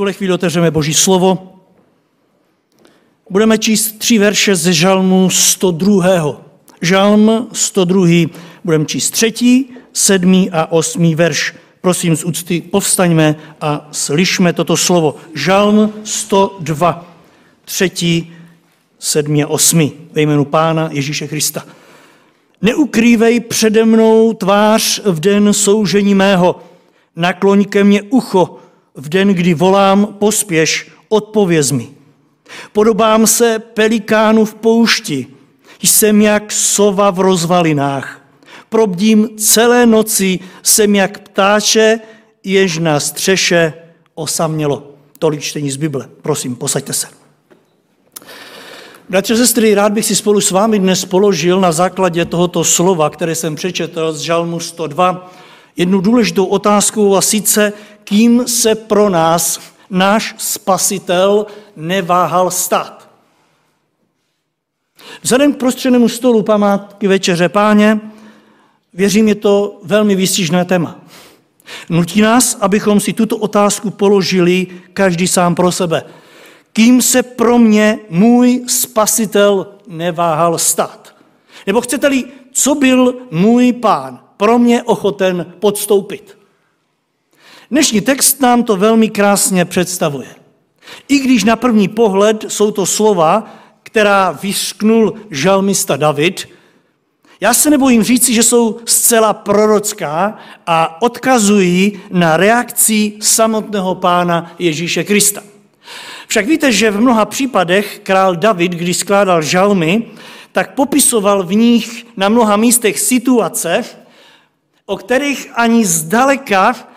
tuhle chvíli otevřeme Boží slovo. Budeme číst tři verše ze žalmu 102. Žalm 102. Budeme číst třetí, sedmý a osmý verš. Prosím z úcty povstaňme a slyšme toto slovo. Žalm 102, třetí, sedmý a osmý. Ve jménu Pána Ježíše Krista. Neukrývej přede mnou tvář v den soužení mého. Nakloň ke mně ucho v den, kdy volám, pospěš, odpověz mi. Podobám se pelikánu v poušti, jsem jak sova v rozvalinách. Probdím celé noci, jsem jak ptáče, jež na střeše osamělo. Tolik čtení z Bible. Prosím, posaďte se. Bratře, sestry, rád bych si spolu s vámi dnes položil na základě tohoto slova, které jsem přečetl z Žalmu 102, jednu důležitou otázku a sice, kým se pro nás náš spasitel neváhal stát. Vzhledem k prostřednému stolu památky Večeře Páně, věřím, je to velmi výstižné téma. Nutí nás, abychom si tuto otázku položili každý sám pro sebe. Kým se pro mě můj spasitel neváhal stát? Nebo chcete-li, co byl můj pán pro mě ochoten podstoupit? Dnešní text nám to velmi krásně představuje. I když na první pohled jsou to slova, která vysknul žalmista David, já se nebojím říci, že jsou zcela prorocká a odkazují na reakci samotného pána Ježíše Krista. Však víte, že v mnoha případech král David, když skládal žalmy, tak popisoval v nich na mnoha místech situace, o kterých ani zdaleka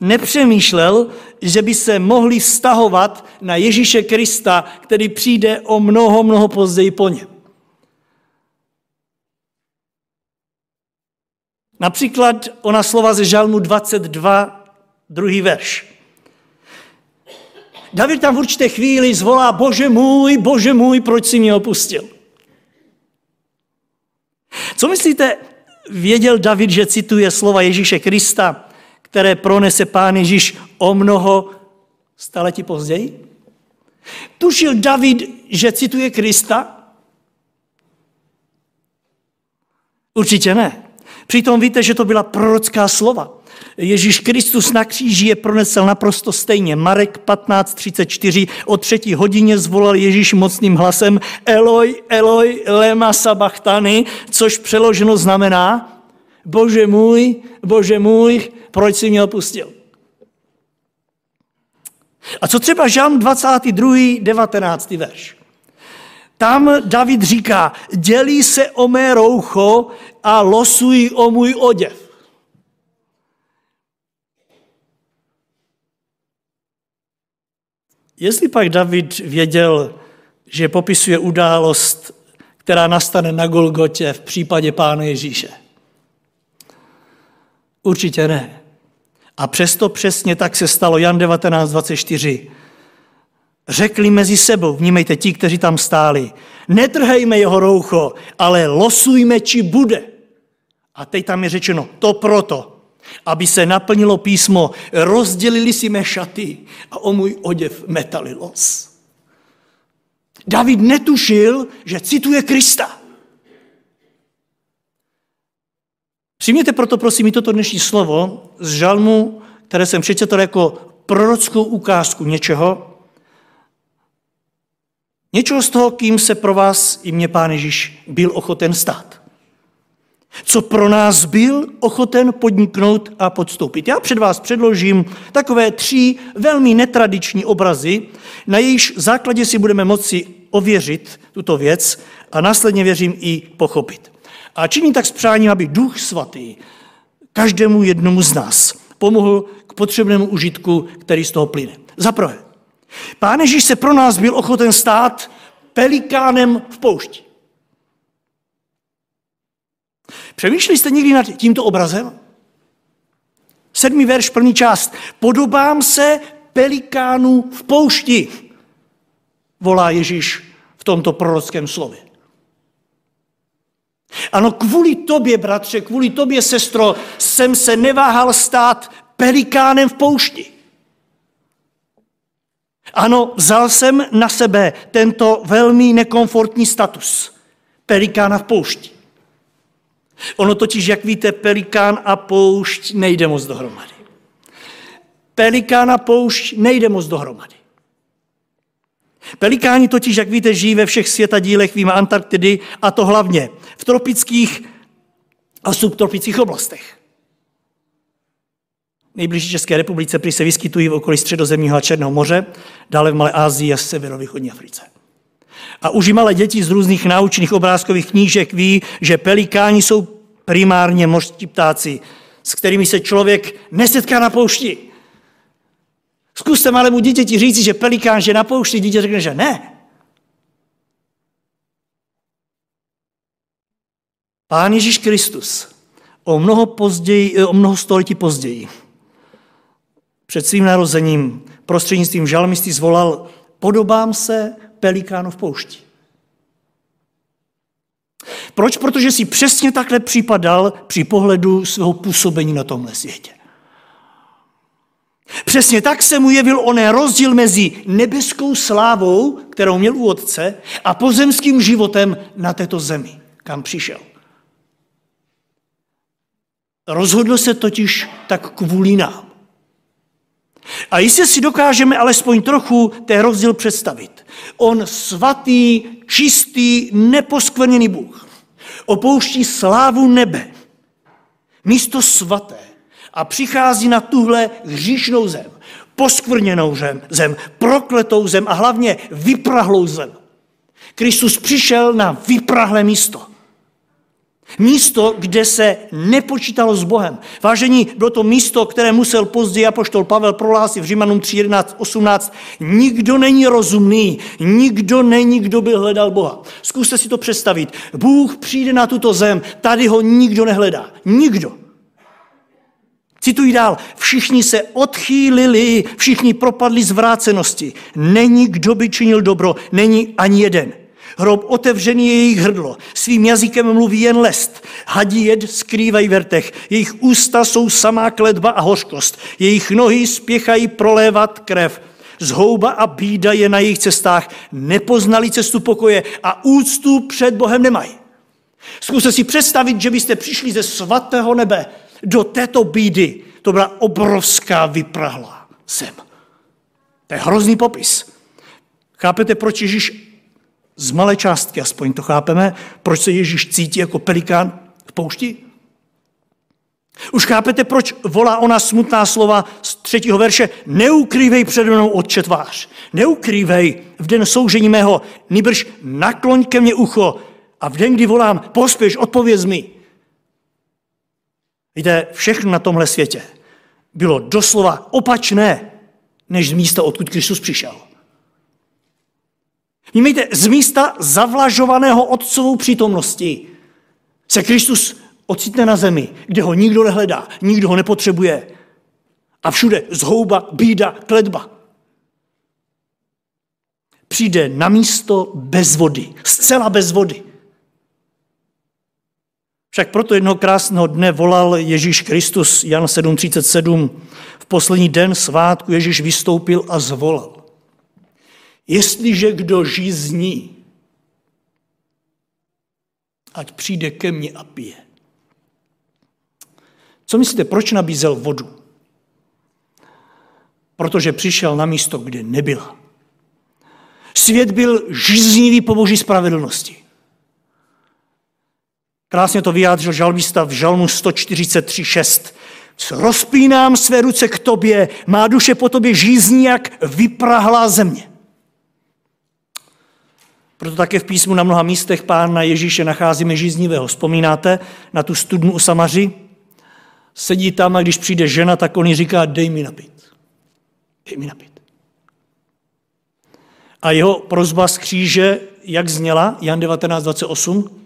nepřemýšlel, že by se mohli vztahovat na Ježíše Krista, který přijde o mnoho, mnoho později po něm. Například ona slova ze Žalmu 22, druhý verš. David tam v určité chvíli zvolá, bože můj, bože můj, proč si mě opustil? Co myslíte, věděl David, že cituje slova Ježíše Krista, které pronese pán Ježíš o mnoho staletí později? Tušil David, že cituje Krista? Určitě ne. Přitom víte, že to byla prorocká slova. Ježíš Kristus na kříži je pronesl naprosto stejně. Marek 15.34 o třetí hodině zvolal Ježíš mocným hlasem Eloj, Eloj, lema sabachtany, což přeloženo znamená Bože můj, Bože můj, proč jsi mě opustil? A co třeba Žalm 22. 19. verš? Tam David říká, dělí se o mé roucho a losují o můj oděv. Jestli pak David věděl, že popisuje událost, která nastane na Golgotě v případě Pána Ježíše? Určitě ne. A přesto přesně tak se stalo Jan 19.24. Řekli mezi sebou, vnímejte ti, kteří tam stáli, netrhejme jeho roucho, ale losujme, či bude. A teď tam je řečeno, to proto, aby se naplnilo písmo, rozdělili si mé šaty a o můj oděv metali los. David netušil, že cituje Krista. Přijměte proto, prosím, i toto dnešní slovo z žalmu, které jsem přečetl jako prorockou ukázku něčeho, něčeho z toho, kým se pro vás i mě Pán Ježíš byl ochoten stát. Co pro nás byl ochoten podniknout a podstoupit. Já před vás předložím takové tři velmi netradiční obrazy, na jejichž základě si budeme moci ověřit tuto věc a následně věřím i pochopit. A činí tak s přáním, aby Duch Svatý každému jednomu z nás pomohl k potřebnému užitku, který z toho plyne. Za prvé, Pán Ježíš se pro nás byl ochoten stát pelikánem v poušti. Přemýšleli jste někdy nad tímto obrazem? Sedmý verš, první část. Podobám se pelikánu v poušti, volá Ježíš v tomto prorockém slově. Ano, kvůli tobě, bratře, kvůli tobě, sestro, jsem se neváhal stát pelikánem v poušti. Ano, vzal jsem na sebe tento velmi nekomfortní status pelikána v poušti. Ono totiž, jak víte, pelikán a poušť nejde moc dohromady. Pelikán a poušť nejde moc dohromady. Pelikáni totiž, jak víte, žijí ve všech světadílech, víme Antarktidy, a to hlavně v tropických a subtropických oblastech. Nejbližší České republice prý se vyskytují v okolí Středozemního a Černého moře, dále v Malé Asii a severovýchodní Africe. A už i malé děti z různých naučných obrázkových knížek ví, že pelikáni jsou primárně mořští ptáci, s kterými se člověk nesetká na poušti. Zkuste malému dítěti říci, že pelikán, že na poušti, dítě řekne, že ne. Pán Ježíš Kristus o mnoho, později, o mnoho století později před svým narozením prostřednictvím žalmisty zvolal podobám se pelikánu v poušti. Proč? Protože si přesně takhle připadal při pohledu svého působení na tomhle světě. Přesně tak se mu jevil onen rozdíl mezi nebeskou slávou, kterou měl u otce, a pozemským životem na této zemi, kam přišel. Rozhodl se totiž tak kvůli nám. A jistě si dokážeme alespoň trochu ten rozdíl představit. On svatý, čistý, neposkvrněný Bůh opouští slávu nebe, místo svaté a přichází na tuhle hříšnou zem, poskvrněnou zem, zem, prokletou zem a hlavně vyprahlou zem. Kristus přišel na vyprahlé místo. Místo, kde se nepočítalo s Bohem. Vážení, bylo to místo, které musel později apoštol Pavel prohlásit v Římanům 3.11, 18. Nikdo není rozumný, nikdo není, kdo by hledal Boha. Zkuste si to představit. Bůh přijde na tuto zem, tady ho nikdo nehledá. Nikdo. Cituji dál. Všichni se odchýlili, všichni propadli zvrácenosti. Není, kdo by činil dobro, není ani jeden. Hrob otevřený je jejich hrdlo, svým jazykem mluví jen lest, hadí jed skrývají v rtech, jejich ústa jsou samá kledba a hořkost, jejich nohy spěchají prolévat krev, zhouba a bída je na jejich cestách, nepoznali cestu pokoje a úctu před Bohem nemají. Zkuste si představit, že byste přišli ze svatého nebe do této bídy. To byla obrovská vyprahlá zem. To je hrozný popis. Chápete, proč Ježíš z malé částky aspoň to chápeme, proč se Ježíš cítí jako pelikán v poušti? Už chápete, proč volá ona smutná slova z třetího verše? Neukrývej přede mnou otče tvář. Neukrývej v den soužení mého, nýbrž nakloň ke mně ucho a v den, kdy volám, pospěš, odpověz mi. Víte, všechno na tomhle světě bylo doslova opačné, než z místa, odkud Kristus přišel. Vnímejte, z místa zavlažovaného otcovou přítomnosti se Kristus ocitne na zemi, kde ho nikdo nehledá, nikdo ho nepotřebuje. A všude zhouba, bída, kledba. Přijde na místo bez vody, zcela bez vody. Však proto jednoho krásného dne volal Ježíš Kristus, Jan 7.37, v poslední den svátku Ježíš vystoupil a zvolal. Jestliže kdo žízní, ať přijde ke mně a pije. Co myslíte, proč nabízel vodu? Protože přišel na místo, kde nebyla. Svět byl žíznivý po boží spravedlnosti. Krásně to vyjádřil žalmista v žalmu 143.6. Rozpínám své ruce k tobě, má duše po tobě žízní jak vyprahlá země. Proto také v písmu na mnoha místech pána Ježíše nacházíme žíznivého. Vzpomínáte na tu studnu u Samaři? Sedí tam a když přijde žena, tak on jí říká, dej mi napít. Dej mi napít. A jeho prozba z kříže, jak zněla, Jan 19.28?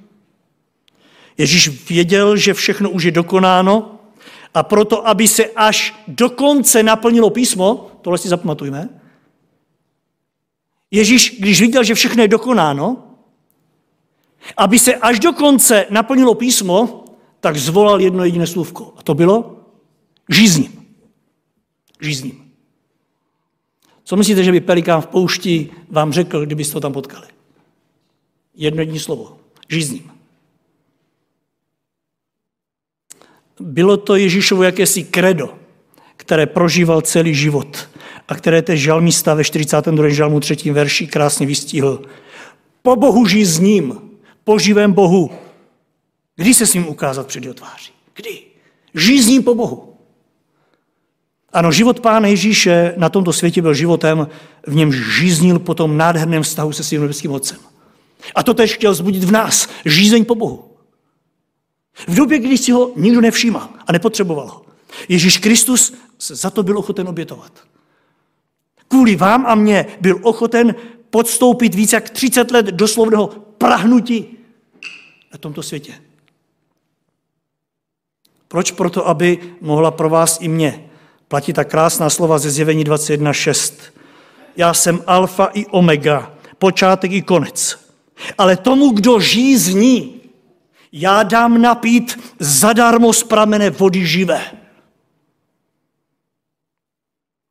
Ježíš věděl, že všechno už je dokonáno a proto, aby se až do konce naplnilo písmo, tohle si zapamatujme, Ježíš, když viděl, že všechno je dokonáno, aby se až do konce naplnilo písmo, tak zvolal jedno jediné slůvko. A to bylo žízním. Žízním. Co myslíte, že by pelikán v poušti vám řekl, kdybyste ho tam potkali? Jedno jediné slovo. Žízním. Bylo to Ježíšovo jakési kredo, které prožíval celý život a které teď žalmista ve 42. žalmu 3. verši krásně vystihl. Po Bohu žízním, po živém Bohu. Kdy se s ním ukázat před jeho tváří? Kdy? Žízním po Bohu. Ano, život Pána Ježíše na tomto světě byl životem, v němž žíznil po tom nádherném vztahu se svým nebeským otcem. A to tež chtěl zbudit v nás, žízeň po Bohu. V době, kdy si ho nikdo nevšímal a nepotřeboval ho. Ježíš Kristus za to byl ochoten obětovat. Kvůli vám a mně byl ochoten podstoupit více jak 30 let doslovného prahnutí na tomto světě. Proč? Proto, aby mohla pro vás i mě platit ta krásná slova ze zjevení 21.6. Já jsem alfa i omega, počátek i konec. Ale tomu, kdo žízní, já dám napít zadarmo z pramene vody živé.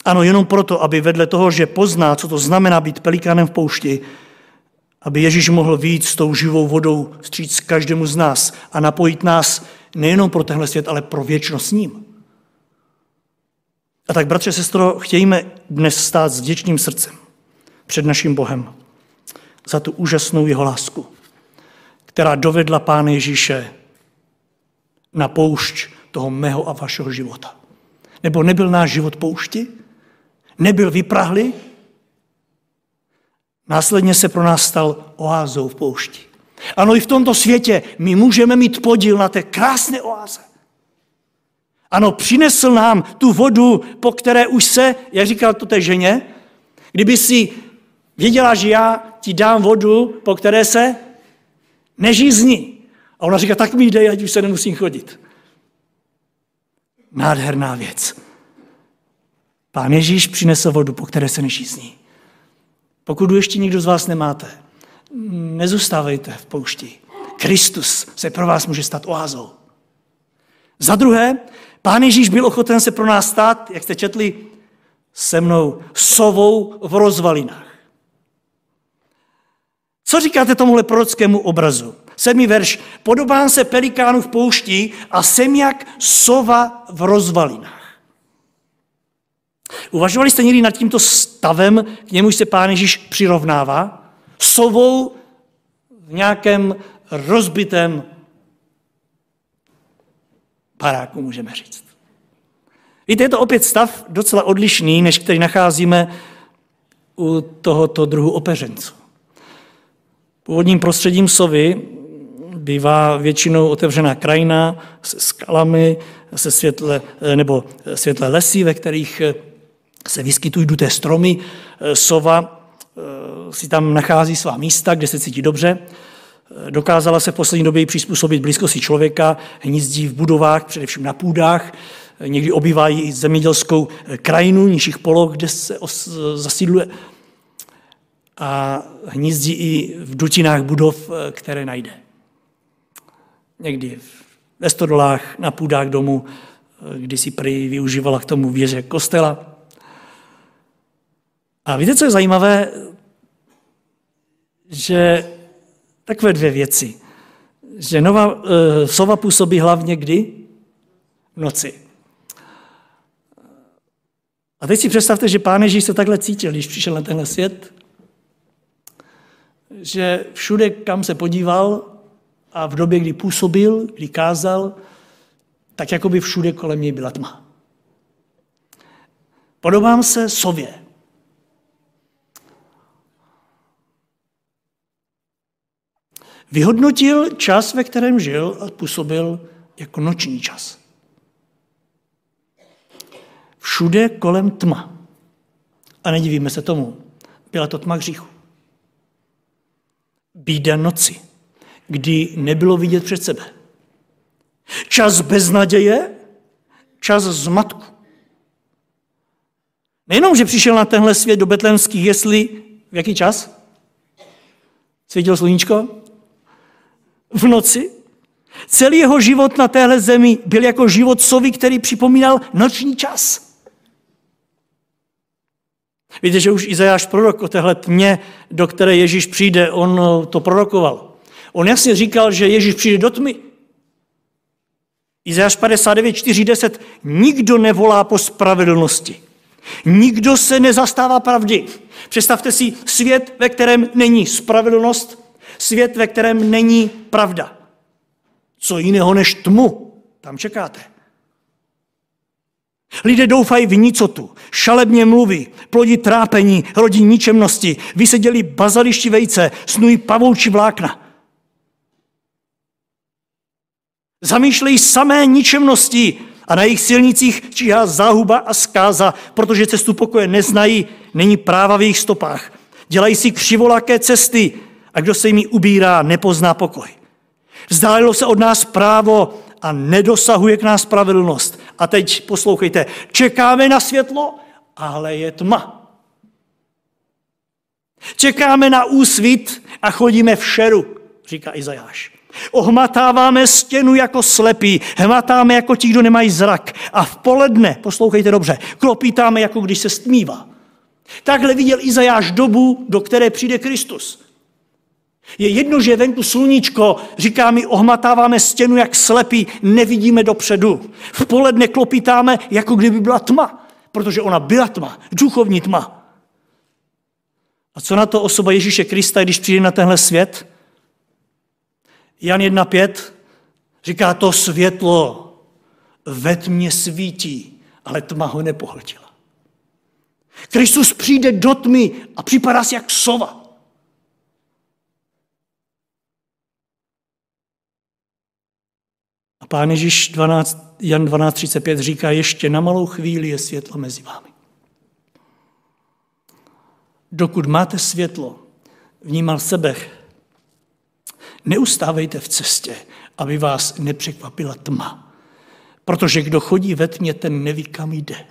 Ano, jenom proto, aby vedle toho, že pozná, co to znamená být pelikánem v poušti, aby Ježíš mohl víc s tou živou vodou vstříc každému z nás a napojit nás nejenom pro tenhle svět, ale pro věčnost s ním. A tak, bratře, sestro, chtějme dnes stát s děčným srdcem před naším Bohem za tu úžasnou jeho lásku, která dovedla Pána Ježíše na poušť toho mého a vašeho života. Nebo nebyl náš život poušti? Nebyl vyprahlý? Následně se pro nás stal oázou v poušti. Ano, i v tomto světě my můžeme mít podíl na té krásné oáze. Ano, přinesl nám tu vodu, po které už se, jak říkal to té ženě, kdyby si věděla, že já ti dám vodu, po které se nežízní. A ona říká, tak mi dej, ať už se nemusím chodit. Nádherná věc. Pán Ježíš přinesl vodu, po které se nežízní. Pokud ještě někdo z vás nemáte, nezůstávejte v poušti. Kristus se pro vás může stát oázou. Za druhé, pán Ježíš byl ochoten se pro nás stát, jak jste četli, se mnou sovou v rozvalinách. Co říkáte tomuhle prorockému obrazu? Sedmý verš. Podobám se pelikánu v poušti a jsem jak sova v rozvalinách. Uvažovali jste někdy nad tímto stavem, k němuž se Pán Ježíš přirovnává? Sovou v nějakém rozbitém paráku, můžeme říct. Víte, je to opět stav docela odlišný, než který nacházíme u tohoto druhu opeřenců. Původním prostředím sovy bývá většinou otevřená krajina se skalami, se světle, nebo světle lesy, ve kterých se vyskytují duté stromy. Sova eh, si tam nachází svá místa, kde se cítí dobře. Dokázala se v poslední době přizpůsobit blízkosti člověka, hnízdí v budovách, především na půdách, někdy obývají i zemědělskou krajinu nižších poloh, kde se zasídluje a hnízdí i v dutinách budov, eh, které najde. Někdy ve stodolách, na půdách domu, eh, kdy si prý využívala k tomu věže kostela. A víte, co je zajímavé? Že takové dvě věci. Že nová uh, sova působí hlavně kdy? V noci. A teď si představte, že pán Ježíš se takhle cítil, když přišel na tenhle svět, že všude, kam se podíval a v době, kdy působil, kdy kázal, tak jako by všude kolem něj byla tma. Podobám se sově. Vyhodnotil čas, ve kterém žil a působil jako noční čas. Všude kolem tma. A nedivíme se tomu. Byla to tma hříchu bída noci, kdy nebylo vidět před sebe. Čas beznaděje, čas zmatku. Nejenom, že přišel na tenhle svět do betlémských jesli, v jaký čas? Svítil sluníčko? V noci? Celý jeho život na téhle zemi byl jako život sovy, který připomínal noční čas. Víte, že už Izajáš prorok o téhle tmě, do které Ježíš přijde, on to prorokoval. On jasně říkal, že Ježíš přijde do tmy. Izajáš 59, 4, 10. Nikdo nevolá po spravedlnosti. Nikdo se nezastává pravdy. Představte si svět, ve kterém není spravedlnost, svět, ve kterém není pravda. Co jiného než tmu tam čekáte? Lidé doufají v nicotu, šalebně mluví, plodí trápení, rodí ničemnosti, vyseděli bazališti vejce, snují pavouči vlákna. Zamýšlejí samé ničemnosti a na jejich silnicích číhá záhuba a zkáza, protože cestu pokoje neznají, není práva v jejich stopách. Dělají si křivolaké cesty a kdo se jimi ubírá, nepozná pokoj. Vzdálilo se od nás právo a nedosahuje k nás spravedlnost. A teď poslouchejte, čekáme na světlo, ale je tma. Čekáme na úsvit a chodíme v šeru, říká Izajáš. Ohmatáváme stěnu jako slepí, hmatáme jako ti, kdo nemají zrak. A v poledne, poslouchejte dobře, klopítáme, jako když se stmívá. Takhle viděl Izajáš dobu, do které přijde Kristus. Je jedno, že venku sluníčko, říká mi, ohmatáváme stěnu jak slepí, nevidíme dopředu. V poledne klopítáme, jako kdyby byla tma, protože ona byla tma, duchovní tma. A co na to osoba Ježíše Krista, když přijde na tenhle svět? Jan 1.5 říká, to světlo ve tmě svítí, ale tma ho nepohltila. Kristus přijde do tmy a připadá si jak sova. A pán Ježíš 12, Jan 12.35 říká, ještě na malou chvíli je světlo mezi vámi. Dokud máte světlo, vnímal sebe, Neustávejte v cestě, aby vás nepřekvapila tma. Protože kdo chodí ve tmě, ten neví, kam jde.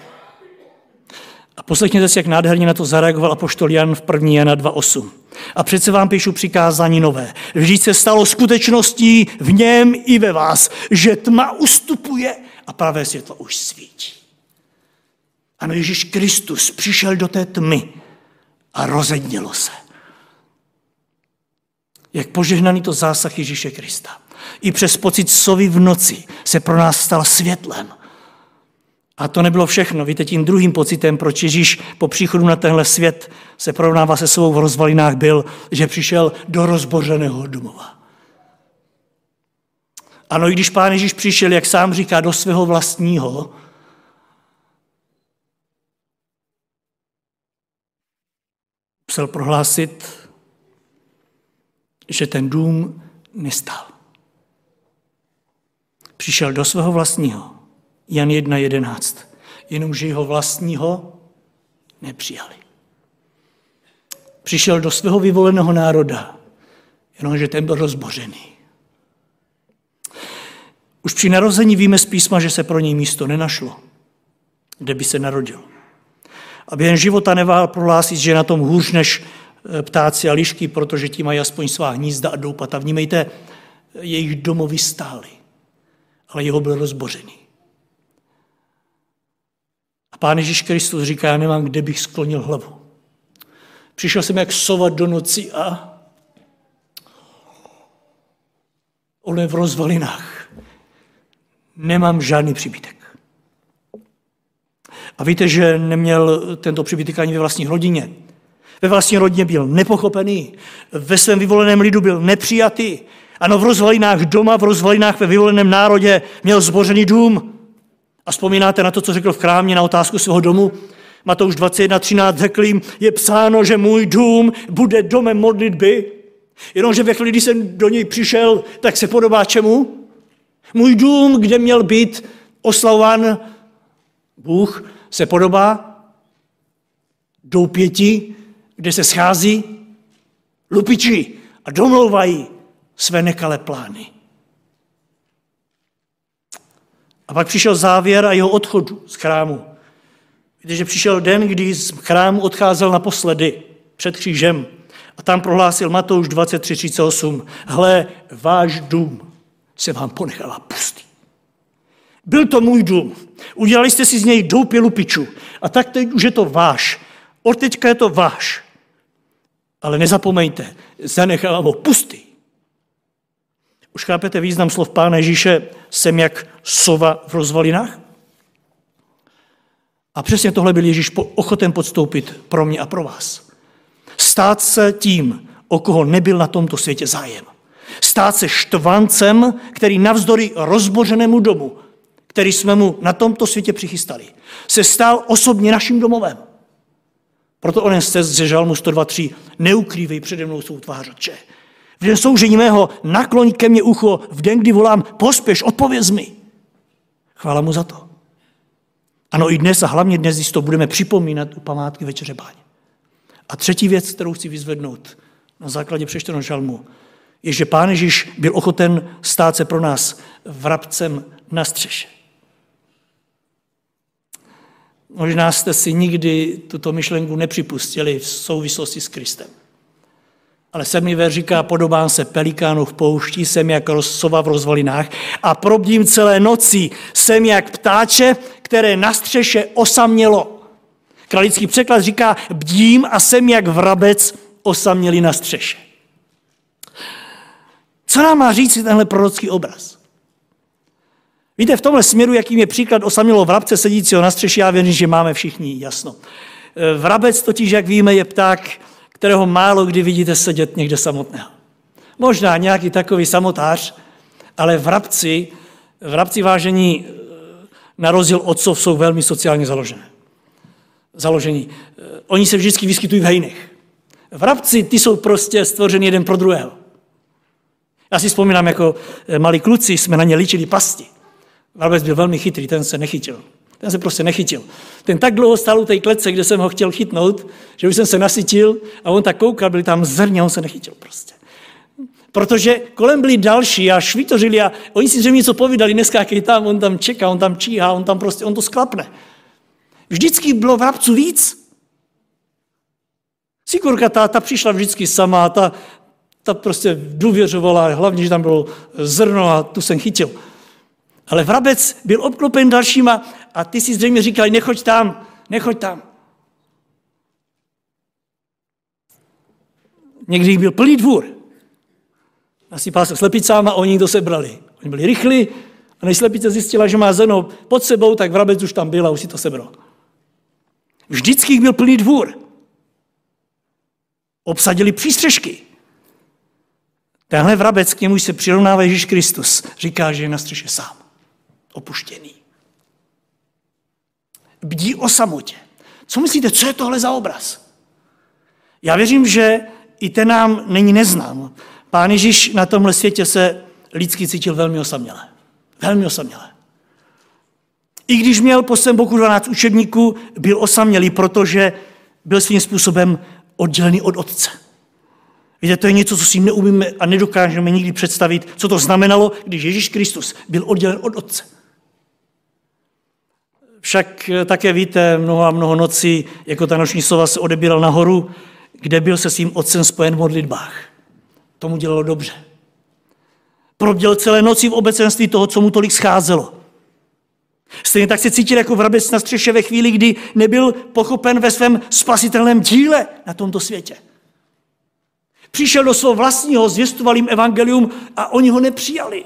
A poslechněte si, jak nádherně na to zareagoval apoštol Jan v 1. Jana 2.8. A přece vám píšu přikázání nové. Vždyť se stalo skutečností v něm i ve vás, že tma ustupuje a pravé světlo už svítí. Ano, Ježíš Kristus přišel do té tmy a rozednilo se. Jak požehnaný to zásah Ježíše Krista. I přes pocit sovy v noci se pro nás stal světlem. A to nebylo všechno. Víte, tím druhým pocitem, proč Ježíš po příchodu na tenhle svět se porovnává se svou v rozvalinách, byl, že přišel do rozbořeného domova. Ano, i když pán Ježíš přišel, jak sám říká, do svého vlastního, musel prohlásit, že ten dům nestál. Přišel do svého vlastního, Jan 1.11, jenomže jeho vlastního nepřijali. Přišel do svého vyvoleného národa, jenomže ten byl rozbořený. Už při narození víme z písma, že se pro něj místo nenašlo, kde by se narodil. A během života nevál prohlásit, že je na tom hůř než Eh, ptáci a lišky, protože ti mají aspoň svá hnízda a doupata. Vnímejte, jejich domovy stály, ale jeho byl rozbořený. Pán Ježíš Kristus říká, já nemám, kde bych sklonil hlavu. Přišel jsem jak sovat do noci a on je v rozvalinách. Nemám žádný příbytek. A víte, že neměl tento příbytek ani ve vlastní rodině. Ve vlastní rodině byl nepochopený, ve svém vyvoleném lidu byl nepřijatý. Ano, v rozvalinách doma, v rozvalinách ve vyvoleném národě měl zbořený dům. A vzpomínáte na to, co řekl v krámě na otázku svého domu? Matouš 21.13 řekl jim, je psáno, že můj dům bude domem modlitby. Jenomže ve chvíli, kdy jsem do něj přišel, tak se podobá čemu? Můj dům, kde měl být oslavován Bůh, se podobá doupěti, kde se schází lupiči a domlouvají své nekalé plány. A pak přišel závěr a jeho odchodu z chrámu. Že přišel den, kdy z chrámu odcházel naposledy před křížem a tam prohlásil Matouš 23.38. Hle, váš dům se vám ponechala pustý. Byl to můj dům. Udělali jste si z něj doupě lupičů. A tak teď už je to váš. Od teďka je to váš. Ale nezapomeňte, zanechávám ho pustý. Už chápete význam slov Pána Ježíše, jsem jak sova v rozvalinách? A přesně tohle byl Ježíš ochoten podstoupit pro mě a pro vás. Stát se tím, o koho nebyl na tomto světě zájem. Stát se štvancem, který navzdory rozbořenému domu, který jsme mu na tomto světě přichystali, se stal osobně naším domovem. Proto onen z ze Žalmu 102.3 neukrývej přede mnou svou tvář, otče. V den soužení mého nakloň ke mně ucho, v den, kdy volám, pospěš, odpověz mi. Chvála mu za to. Ano, i dnes a hlavně dnes, když to budeme připomínat u památky Večeře Báň. A třetí věc, kterou chci vyzvednout na základě přečteného žalmu, je, že Pán Ježíš byl ochoten stát se pro nás vrabcem na střeše. Možná jste si nikdy tuto myšlenku nepřipustili v souvislosti s Kristem. Ale sedmý ver říká, podobám se pelikánu v poušti, jsem jak sova v rozvalinách a probdím celé noci, jsem jak ptáče, které na střeše osamělo. Kralický překlad říká, bdím a jsem jak vrabec osamělý na střeše. Co nám má říct tenhle prorocký obraz? Víte, v tomhle směru, jakým je příklad osamělo vrabce sedícího na střeši, já věřím, že máme všichni jasno. Vrabec totiž, jak víme, je pták, kterého málo kdy vidíte sedět někde samotného. Možná nějaký takový samotář, ale vrabci, vrabci vážení na rozdíl od sov jsou velmi sociálně založené. Založení. Oni se vždycky vyskytují v hejnech. Vrabci, ty jsou prostě stvořeni jeden pro druhého. Já si vzpomínám, jako malí kluci jsme na ně líčili pasti. Vrabec byl velmi chytrý, ten se nechytil. Ten se prostě nechytil. Ten tak dlouho stál u té klece, kde jsem ho chtěl chytnout, že už jsem se nasytil a on tak koukal, byli tam zrně, on se nechytil prostě. Protože kolem byli další a švitořili a oni si zřejmě něco povídali, neskákej tam, on tam čeká, on tam číhá, on tam prostě, on to sklapne. Vždycky bylo vrabců víc. Sikurka ta, ta přišla vždycky sama, ta, ta prostě důvěřovala, hlavně, že tam bylo zrno a tu jsem chytil. Ale vrabec byl obklopen dalšíma a ty si zřejmě říkali, nechoď tam, nechoď tam. Někdy jich byl plný dvůr. Nasypal se slepicáma a oni to sebrali. Oni byli rychlí a než slepice zjistila, že má zrno pod sebou, tak vrabec už tam byl a už si to sebral. Vždycky jich byl plný dvůr. Obsadili přístřežky. Tenhle vrabec, k němu se přirovnává Ježíš Kristus, říká, že je na střeše sám opuštěný. Bdí o samotě. Co myslíte, co je tohle za obraz? Já věřím, že i ten nám není neznám. Pán Ježíš na tomhle světě se lidsky cítil velmi osaměle. Velmi osaměle. I když měl po svém boku 12 učebníků, byl osamělý, protože byl svým způsobem oddělený od otce. Víte, to je něco, co si neumíme a nedokážeme nikdy představit, co to znamenalo, když Ježíš Kristus byl oddělen od otce. Však eh, také víte, mnoho a mnoho nocí, jako ta noční sova se odebíral nahoru, kde byl se svým otcem spojen v modlitbách. Tomu dělalo dobře. Probděl celé noci v obecenství toho, co mu tolik scházelo. Stejně tak se cítil jako vrabec na střeše ve chvíli, kdy nebyl pochopen ve svém spasitelném díle na tomto světě. Přišel do svého vlastního, zvěstoval jim evangelium a oni ho nepřijali.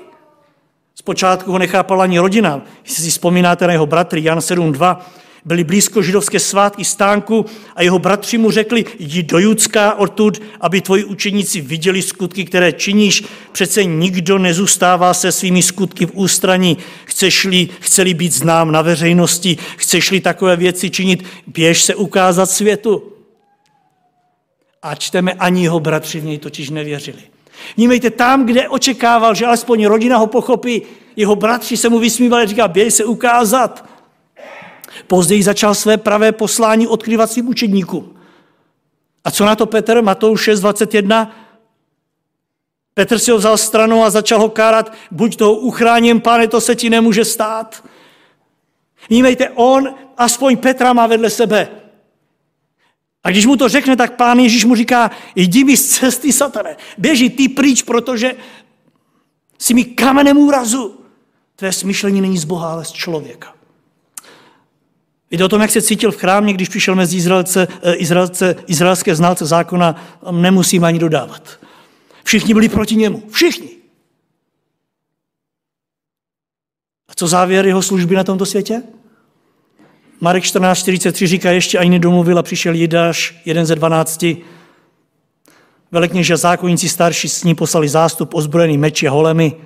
Zpočátku ho nechápala ani rodina. Jestli si vzpomínáte na jeho bratry, Jan 7.2, byli blízko židovské svátky stánku a jeho bratři mu řekli, jdi do Judska odtud, aby tvoji učeníci viděli skutky, které činíš. Přece nikdo nezůstává se svými skutky v ústraní. Chceš-li, chceli být znám na veřejnosti, chceš-li takové věci činit, běž se ukázat světu. A čteme, ani jeho bratři v něj totiž nevěřili. Vnímejte, tam, kde očekával, že alespoň rodina ho pochopí, jeho bratři se mu vysmívali říká, běj se ukázat. Později začal své pravé poslání odkryvat svým učedníkům. A co na to Petr, Matouš 6.21? Petr si ho vzal stranou a začal ho kárat, buď toho uchráněn, pane, to se ti nemůže stát. Vnímejte, on aspoň Petra má vedle sebe. A když mu to řekne, tak pán Ježíš mu říká, jdi mi z cesty, satane, běži ty pryč, protože si mi kamenem úrazu. Tvé smyšlení není z Boha, ale z člověka. Víte o tom, jak se cítil v chrámě, když přišel mezi Izraelce, eh, Izraelce, izraelské znalce zákona, nemusím ani dodávat. Všichni byli proti němu. Všichni. A co závěr jeho služby na tomto světě? Marek 14.43 říká, ještě ani nedomluvil a přišel Jidáš, jeden ze dvanácti. Velekněže zákonníci starší s ním poslali zástup ozbrojený meči a holemi.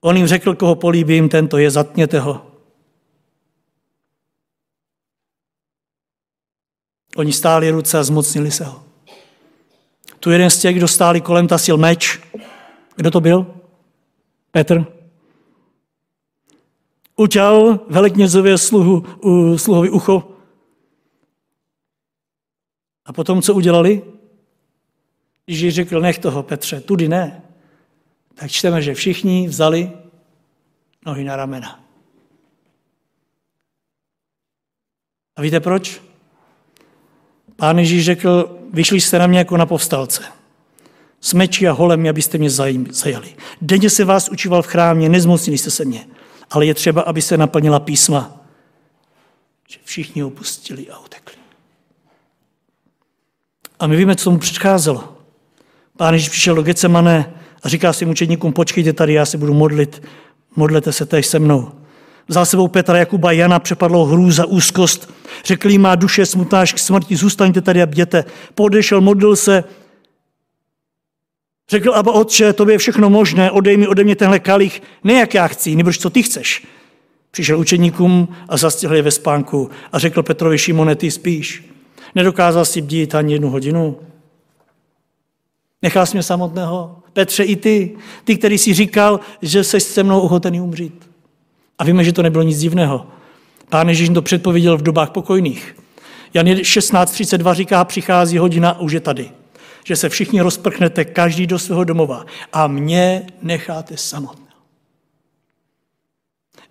On jim řekl, koho políbím, tento je, zatněte ho. Oni stáli ruce a zmocnili se ho. Tu jeden z těch, kdo stáli kolem, tasil meč. Kdo to byl? Petr. Uťal veleknězově sluhu, sluhovi ucho. A potom, co udělali? Ježíš řekl, nech toho, Petře, tudy ne. Tak čteme, že všichni vzali nohy na ramena. A víte proč? Pán Ježíš řekl, vyšli jste na mě jako na povstalce. S meči a holemi, abyste mě zajali. Denně se vás učíval v chrámě, nezmocnili jste se mě. Ale je třeba, aby se naplnila písma. Že všichni opustili a utekli. A my víme, co mu předcházelo. Pán Ježíš přišel do Getsemane a říká svým učedníkům, počkejte tady, já se budu modlit, modlete se teď se mnou. Vzal sebou Petra, Jakuba, Jana, přepadlo hrůza, úzkost. Řekl jí, má duše smutná k smrti, zůstaňte tady a bděte. Podešel, modlil se. Řekl, aba otče, to je všechno možné, odej mi ode mě tenhle kalich, ne jak já chci, nebož co ty chceš. Přišel učeníkům a zastihl je ve spánku a řekl Petrovi, Šimone, ty spíš. Nedokázal si bdít ani jednu hodinu. Nechal jsi mě samotného. Petře, i ty, ty, který si říkal, že jsi se mnou ochotený umřít. A víme, že to nebylo nic divného. Pán Ježíš to předpověděl v dobách pokojných. Jan 16.32 říká, přichází hodina už je tady. Že se všichni rozprchnete, každý do svého domova a mě necháte samotného.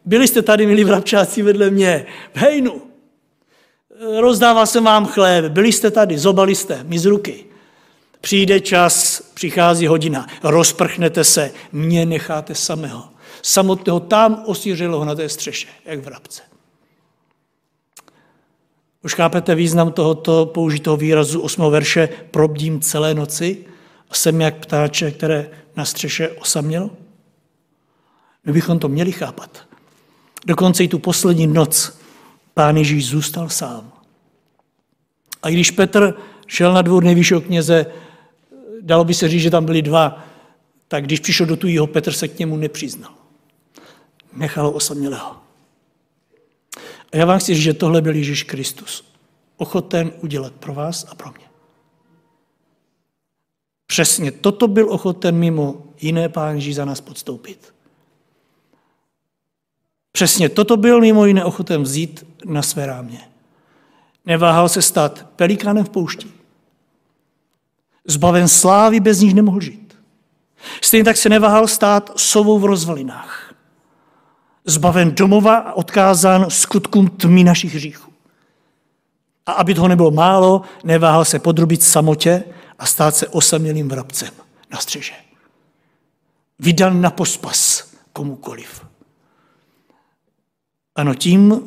Byli jste tady, milí vrabčáci, vedle mě, v hejnu. Rozdával jsem vám chléb, byli jste tady, zobali jste mi z ruky. Přijde čas, přichází hodina, rozprchnete se, mě necháte samého samotného tam osířilo ho na té střeše, jak v rabce. Už chápete význam tohoto použitého výrazu 8. verše probdím celé noci a jsem jak ptáče, které na střeše osaměl? My bychom to měli chápat. Dokonce i tu poslední noc pán Ježíš zůstal sám. A když Petr šel na dvůr nejvyššího kněze, dalo by se říct, že tam byli dva, tak když přišel do tu jeho, Petr se k němu nepřiznal nechal osamělého. A já vám chci říct, že tohle byl Ježíš Kristus. Ochoten udělat pro vás a pro mě. Přesně toto byl ochoten mimo jiné pán Ježíš za nás podstoupit. Přesně toto byl mimo jiné ochoten vzít na své rámě. Neváhal se stát pelikánem v poušti. Zbaven slávy bez nich nemohl žít. Stejně tak se neváhal stát sovou v rozvalinách zbaven domova a odkázán skutkům tmy našich hříchů. A aby toho nebylo málo, neváhal se podrobit samotě a stát se osamělým vrabcem na střeže. Vydan na pospas komukoliv. Ano, tím,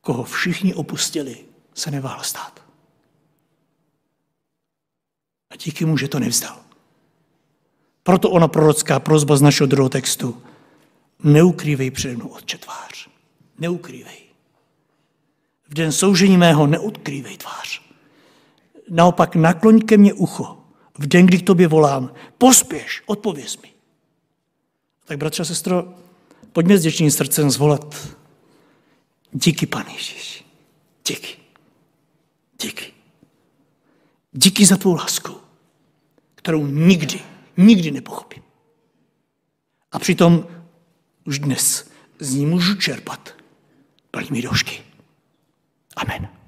koho všichni opustili, se neváhal stát. A díky mu, že to nevzdal. Proto ona prorocká prozba z našeho druhého textu neukrývej přede mnou, Otče, tvář. Neukrývej. V den soužení mého neodkrývej tvář. Naopak nakloň ke mně ucho. V den, kdy k tobě volám, pospěš, odpověz mi. Tak, bratře a sestro, pojďme s děčným srdcem zvolat. Díky, Pane Ježíš. Díky. Díky. Díky za tvou lásku, kterou nikdy, nikdy nepochopím. A přitom už dnes z ní můžu čerpat plnými došky. Amen.